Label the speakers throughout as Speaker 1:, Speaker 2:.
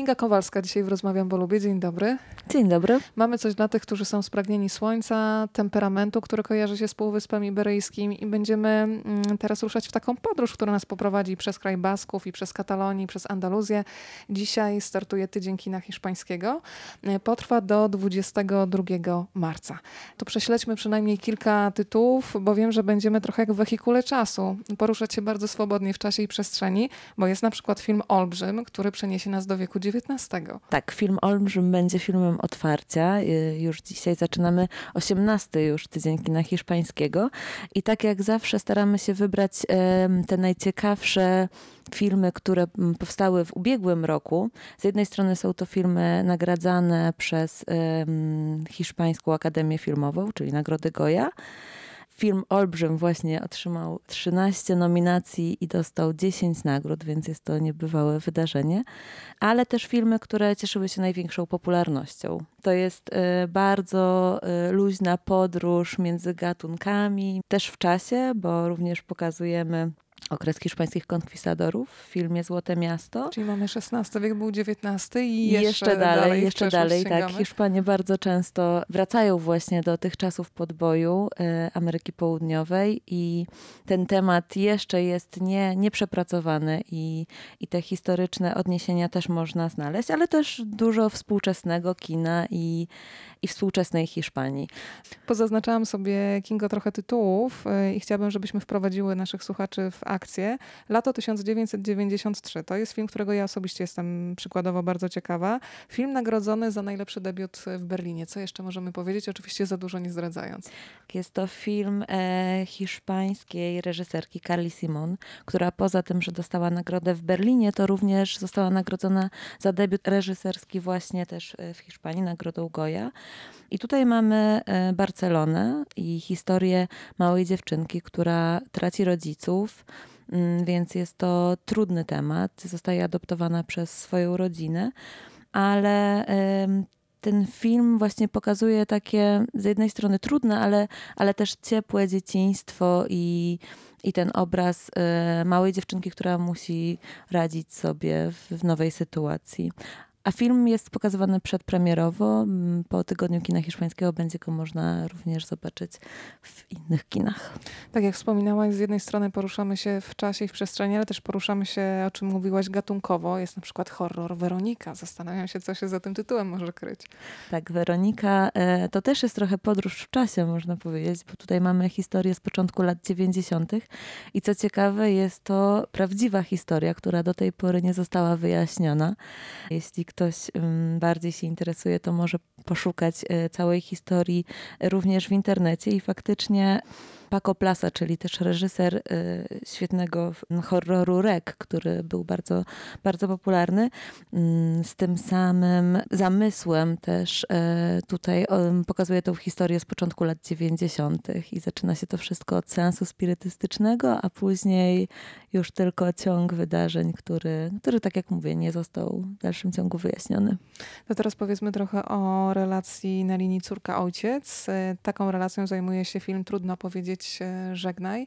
Speaker 1: Kinga Kowalska dzisiaj w Rozmawiam, bo lubię. Dzień dobry.
Speaker 2: Dzień dobry.
Speaker 1: Mamy coś dla tych, którzy są spragnieni słońca, temperamentu, który kojarzy się z Półwyspem Iberyjskim i będziemy mm, teraz ruszać w taką podróż, która nas poprowadzi przez kraj Basków i przez Katalonię, przez Andaluzję. Dzisiaj startuje Tydzień Kina Hiszpańskiego. E, potrwa do 22 marca. To prześledźmy przynajmniej kilka tytułów, bo wiem, że będziemy trochę jak w wehikule czasu. Poruszać się bardzo swobodnie w czasie i przestrzeni, bo jest na przykład film Olbrzym, który przeniesie nas do wieku XIX.
Speaker 2: Tak, film Olbrzym będzie filmem otwarcia. Y, już dzisiaj zaczynamy 18 już tydzień kina hiszpańskiego i tak jak zawsze staramy się wybrać te najciekawsze filmy, które powstały w ubiegłym roku. Z jednej strony są to filmy nagradzane przez Hiszpańską Akademię Filmową, czyli Nagrody Goya. Film Olbrzym właśnie otrzymał 13 nominacji i dostał 10 nagród, więc jest to niebywałe wydarzenie. Ale też filmy, które cieszyły się największą popularnością. To jest y, bardzo y, luźna podróż między gatunkami, też w czasie, bo również pokazujemy okres hiszpańskich konkwistadorów w filmie Złote Miasto.
Speaker 1: Czyli mamy XVI wiek, był XIX i jeszcze,
Speaker 2: jeszcze dalej, dalej jeszcze dalej. Tak, Hiszpanie bardzo często wracają właśnie do tych czasów podboju e, Ameryki Południowej i ten temat jeszcze jest nie, nieprzepracowany i, i te historyczne odniesienia też można znaleźć, ale też dużo współczesnego kina i, i współczesnej Hiszpanii.
Speaker 1: Pozaznaczałam sobie, Kingo, trochę tytułów e, i chciałabym, żebyśmy wprowadziły naszych słuchaczy w akcję. Lato 1993 to jest film, którego ja osobiście jestem przykładowo bardzo ciekawa. Film nagrodzony za najlepszy debiut w Berlinie. Co jeszcze możemy powiedzieć? Oczywiście za dużo nie zdradzając.
Speaker 2: Jest to film e, hiszpańskiej reżyserki Carly Simon, która poza tym, że dostała nagrodę w Berlinie, to również została nagrodzona za debiut reżyserski właśnie też e, w Hiszpanii, nagrodą Goya. I tutaj mamy e, Barcelonę i historię małej dziewczynki, która traci rodziców, więc jest to trudny temat. Zostaje adoptowana przez swoją rodzinę, ale ten film właśnie pokazuje takie z jednej strony trudne, ale, ale też ciepłe dzieciństwo i, i ten obraz e, małej dziewczynki, która musi radzić sobie w, w nowej sytuacji. A film jest pokazywany przedpremierowo. Mm, po tygodniu kina hiszpańskiego będzie go można również zobaczyć w innych kinach.
Speaker 1: Tak jak wspominałaś, z jednej strony poruszamy się w czasie i w przestrzeni, ale też poruszamy się, o czym mówiłaś, gatunkowo. Jest na przykład horror Weronika. Zastanawiam się, co się za tym tytułem może kryć.
Speaker 2: Tak, Weronika e, to też jest trochę podróż w czasie, można powiedzieć, bo tutaj mamy historię z początku lat 90. I co ciekawe, jest to prawdziwa historia, która do tej pory nie została wyjaśniona. Jeśli ktoś bardziej się interesuje, to może poszukać e, całej historii również w internecie i faktycznie Paco Plaza, czyli też reżyser y, świetnego horroru Rek, który był bardzo, bardzo popularny. Mm, z tym samym zamysłem też y, tutaj pokazuje tą historię z początku lat 90. i zaczyna się to wszystko od seansu spirytystycznego, a później już tylko ciąg wydarzeń, który, który tak jak mówię, nie został w dalszym ciągu wyjaśniony.
Speaker 1: To teraz powiedzmy trochę o relacji na linii córka-ojciec. Y, taką relacją zajmuje się film Trudno powiedzieć powiedzieć żegnaj,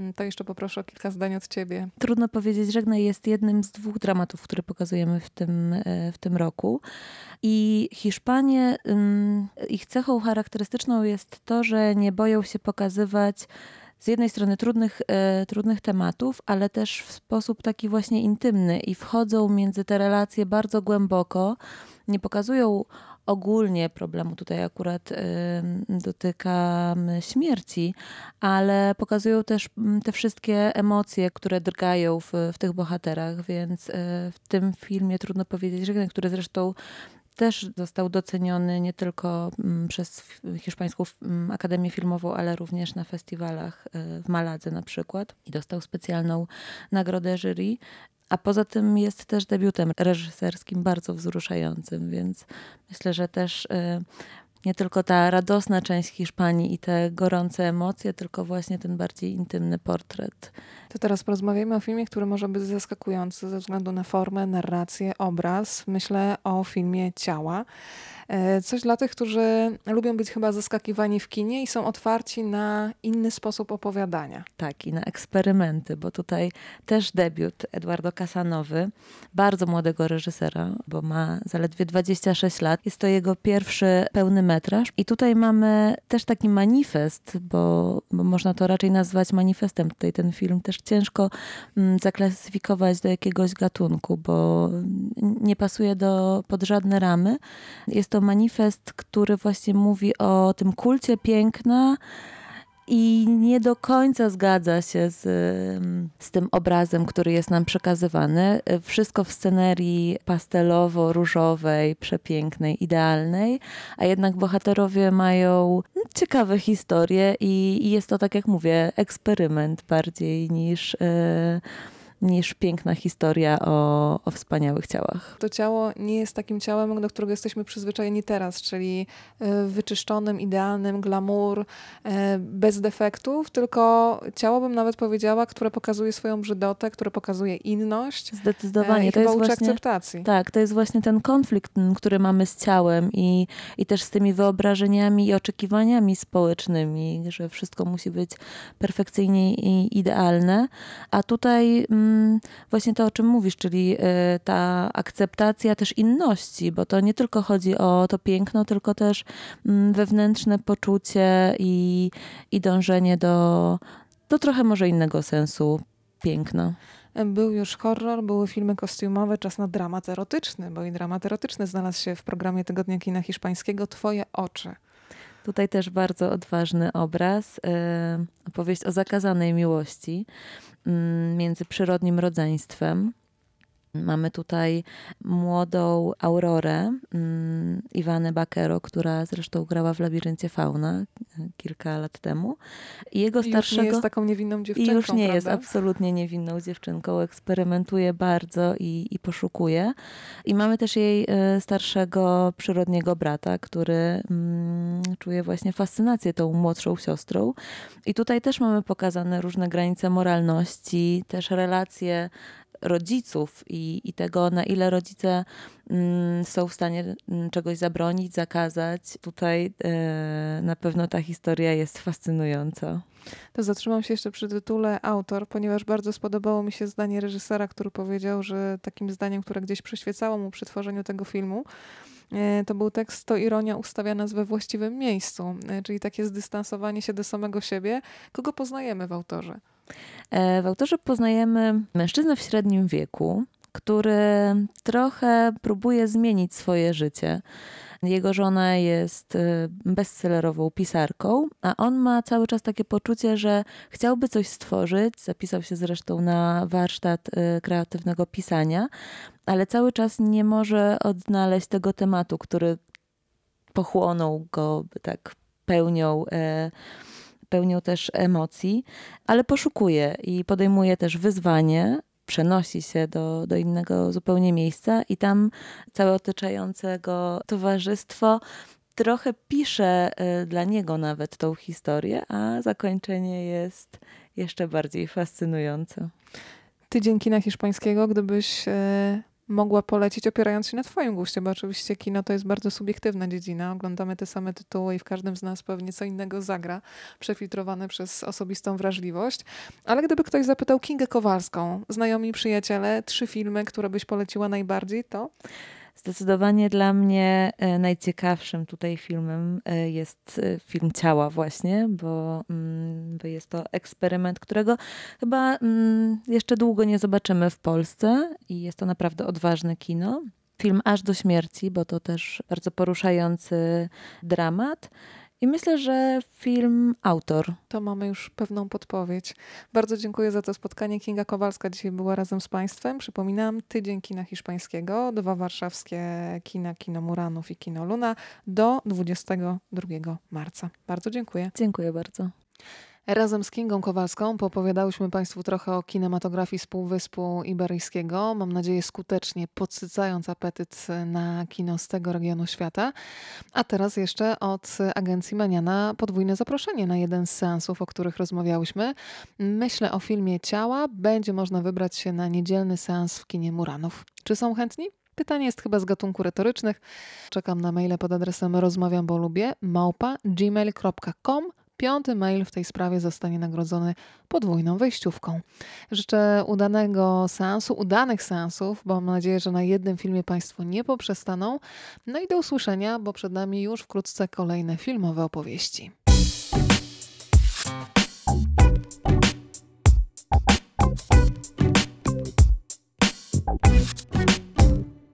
Speaker 1: mm, to jeszcze poproszę o kilka zdań od ciebie.
Speaker 2: Trudno powiedzieć żegnaj jest jednym z dwóch dramatów, które pokazujemy w tym, e, w tym roku. I Hiszpanie, ich cechą charakterystyczną jest to, że nie boją się pokazywać z jednej strony trudnych, e, trudnych tematów, ale też w sposób taki właśnie intymny i wchodzą między te relacje bardzo głęboko. Nie pokazują ogólnie problemu tutaj akurat dotykamy śmierci, ale pokazują też te wszystkie emocje, które drgają w, w tych bohaterach, więc y, w tym filmie trudno powiedzieć, że który zresztą też został doceniony nie tylko przez Hiszpańską Akademię Filmową, ale również na festiwalach y, w Maladze na przykład i dostał specjalną nagrodę jury. A poza tym jest też debiutem reżyserskim bardzo wzruszającym, więc myślę, że też y, nie tylko ta radosna część Hiszpanii i te gorące emocje, tylko właśnie ten bardziej intymny portret.
Speaker 1: To teraz porozmawiamy o filmie, który może być zaskakujący ze względu na formę, narrację, obraz. Myślę o filmie Ciała. E, coś dla tych, którzy lubią być chyba zaskakiwani w kinie i są otwarci na inny sposób opowiadania.
Speaker 2: Tak, i na eksperymenty, bo tutaj też debiut Eduardo Casanowy, bardzo młodego reżysera, bo ma zaledwie 26 lat. Jest to jego pierwszy pełny metraż. I tutaj mamy też taki manifest, bo, bo można to raczej nazwać manifestem. Tutaj ten film też ciężko mm, zaklasyfikować do jakiegoś gatunku, bo nie pasuje do, pod żadne ramy. Jest to manifest, który właśnie mówi o tym kulcie piękna, i nie do końca zgadza się z, z tym obrazem, który jest nam przekazywany. Wszystko w scenerii pastelowo-różowej, przepięknej, idealnej, a jednak bohaterowie mają ciekawe historie i, i jest to, tak jak mówię, eksperyment bardziej niż. Yy, niż piękna historia o, o wspaniałych ciałach.
Speaker 1: To ciało nie jest takim ciałem, do którego jesteśmy przyzwyczajeni teraz, czyli e, wyczyszczonym, idealnym, glamour, e, bez defektów, tylko ciało bym nawet powiedziała, które pokazuje swoją brzydotę, które pokazuje inność.
Speaker 2: Zdecydowanie.
Speaker 1: E, I to jest właśnie, akceptacji.
Speaker 2: Tak, to jest właśnie ten konflikt, który mamy z ciałem i, i też z tymi wyobrażeniami i oczekiwaniami społecznymi, że wszystko musi być perfekcyjnie i idealne. A tutaj właśnie to, o czym mówisz, czyli y, ta akceptacja też inności, bo to nie tylko chodzi o to piękno, tylko też mm, wewnętrzne poczucie i, i dążenie do, do trochę może innego sensu piękna.
Speaker 1: Był już horror, były filmy kostiumowe, czas na dramat erotyczny, bo i dramat erotyczny znalazł się w programie Tygodnia Kina Hiszpańskiego Twoje oczy.
Speaker 2: Tutaj też bardzo odważny obraz, yy, opowieść o zakazanej miłości. Mm, między przyrodnim rodzeństwem. Mamy tutaj młodą Aurorę, mm, Iwanę Bakero, która zresztą grała w Labiryncie Fauna e, kilka lat temu.
Speaker 1: I jego starszego... I już nie jest taką niewinną dziewczynką,
Speaker 2: I już nie
Speaker 1: prawda?
Speaker 2: jest absolutnie niewinną dziewczynką. Eksperymentuje bardzo i, i poszukuje. I mamy też jej e, starszego przyrodniego brata, który mm, czuje właśnie fascynację tą młodszą siostrą. I tutaj też mamy pokazane różne granice moralności, też relacje rodziców i, i tego, na ile rodzice mm, są w stanie mm, czegoś zabronić, zakazać. Tutaj e, na pewno ta historia jest fascynująca.
Speaker 1: To zatrzymam się jeszcze przy tytule autor, ponieważ bardzo spodobało mi się zdanie reżysera, który powiedział, że takim zdaniem, które gdzieś przyświecało mu przy tworzeniu tego filmu, e, to był tekst To ironia ustawia nas we właściwym miejscu, e, czyli takie zdystansowanie się do samego siebie. Kogo poznajemy w autorze?
Speaker 2: E, w autorze poznajemy mężczyznę w średnim wieku, który trochę próbuje zmienić swoje życie. Jego żona jest e, bestsellerową pisarką, a on ma cały czas takie poczucie, że chciałby coś stworzyć. Zapisał się zresztą na warsztat e, kreatywnego pisania, ale cały czas nie może odnaleźć tego tematu, który pochłonął go tak pełnią pełnią też emocji, ale poszukuje i podejmuje też wyzwanie, przenosi się do, do innego zupełnie miejsca i tam całe otaczające go towarzystwo trochę pisze y, dla niego nawet tą historię, a zakończenie jest jeszcze bardziej fascynujące.
Speaker 1: Tydzień kina hiszpańskiego, gdybyś e, mogła polecić, opierając się na Twoim guście, bo oczywiście kino to jest bardzo subiektywna dziedzina. Oglądamy te same tytuły i w każdym z nas pewnie co innego zagra, przefiltrowane przez osobistą wrażliwość. Ale gdyby ktoś zapytał Kingę Kowalską, znajomi przyjaciele, trzy filmy, które byś poleciła najbardziej, to?
Speaker 2: Zdecydowanie dla mnie e, najciekawszym tutaj filmem e, jest e, film Ciała właśnie, bo, mm, bo jest to eksperyment, którego chyba mm, jeszcze długo nie zobaczymy w Polsce i jest to naprawdę odważne kino. Film Aż do śmierci, bo to też bardzo poruszający dramat. I myślę, że film autor.
Speaker 1: To mamy już pewną podpowiedź. Bardzo dziękuję za to spotkanie. Kinga Kowalska dzisiaj była razem z Państwem. Przypominam, tydzień kina hiszpańskiego, dwa warszawskie kina, Kino Muranów i Kino Luna do 22 marca. Bardzo dziękuję.
Speaker 2: Dziękuję bardzo.
Speaker 1: Razem z Kingą Kowalską poopowiadałyśmy Państwu trochę o kinematografii z Półwyspu Iberyjskiego. Mam nadzieję skutecznie podsycając apetyt na kino z tego regionu świata. A teraz jeszcze od agencji Maniana podwójne zaproszenie na jeden z seansów, o których rozmawiałyśmy. Myślę o filmie Ciała. Będzie można wybrać się na niedzielny seans w kinie Muranów. Czy są chętni? Pytanie jest chyba z gatunku retorycznych. Czekam na maile pod adresem rozmawiam, bo lubię małpa gmail.com. Piąty mail w tej sprawie zostanie nagrodzony podwójną wejściówką. Życzę udanego seansu, udanych seansów, bo mam nadzieję, że na jednym filmie Państwo nie poprzestaną. No i do usłyszenia, bo przed nami już wkrótce kolejne filmowe opowieści.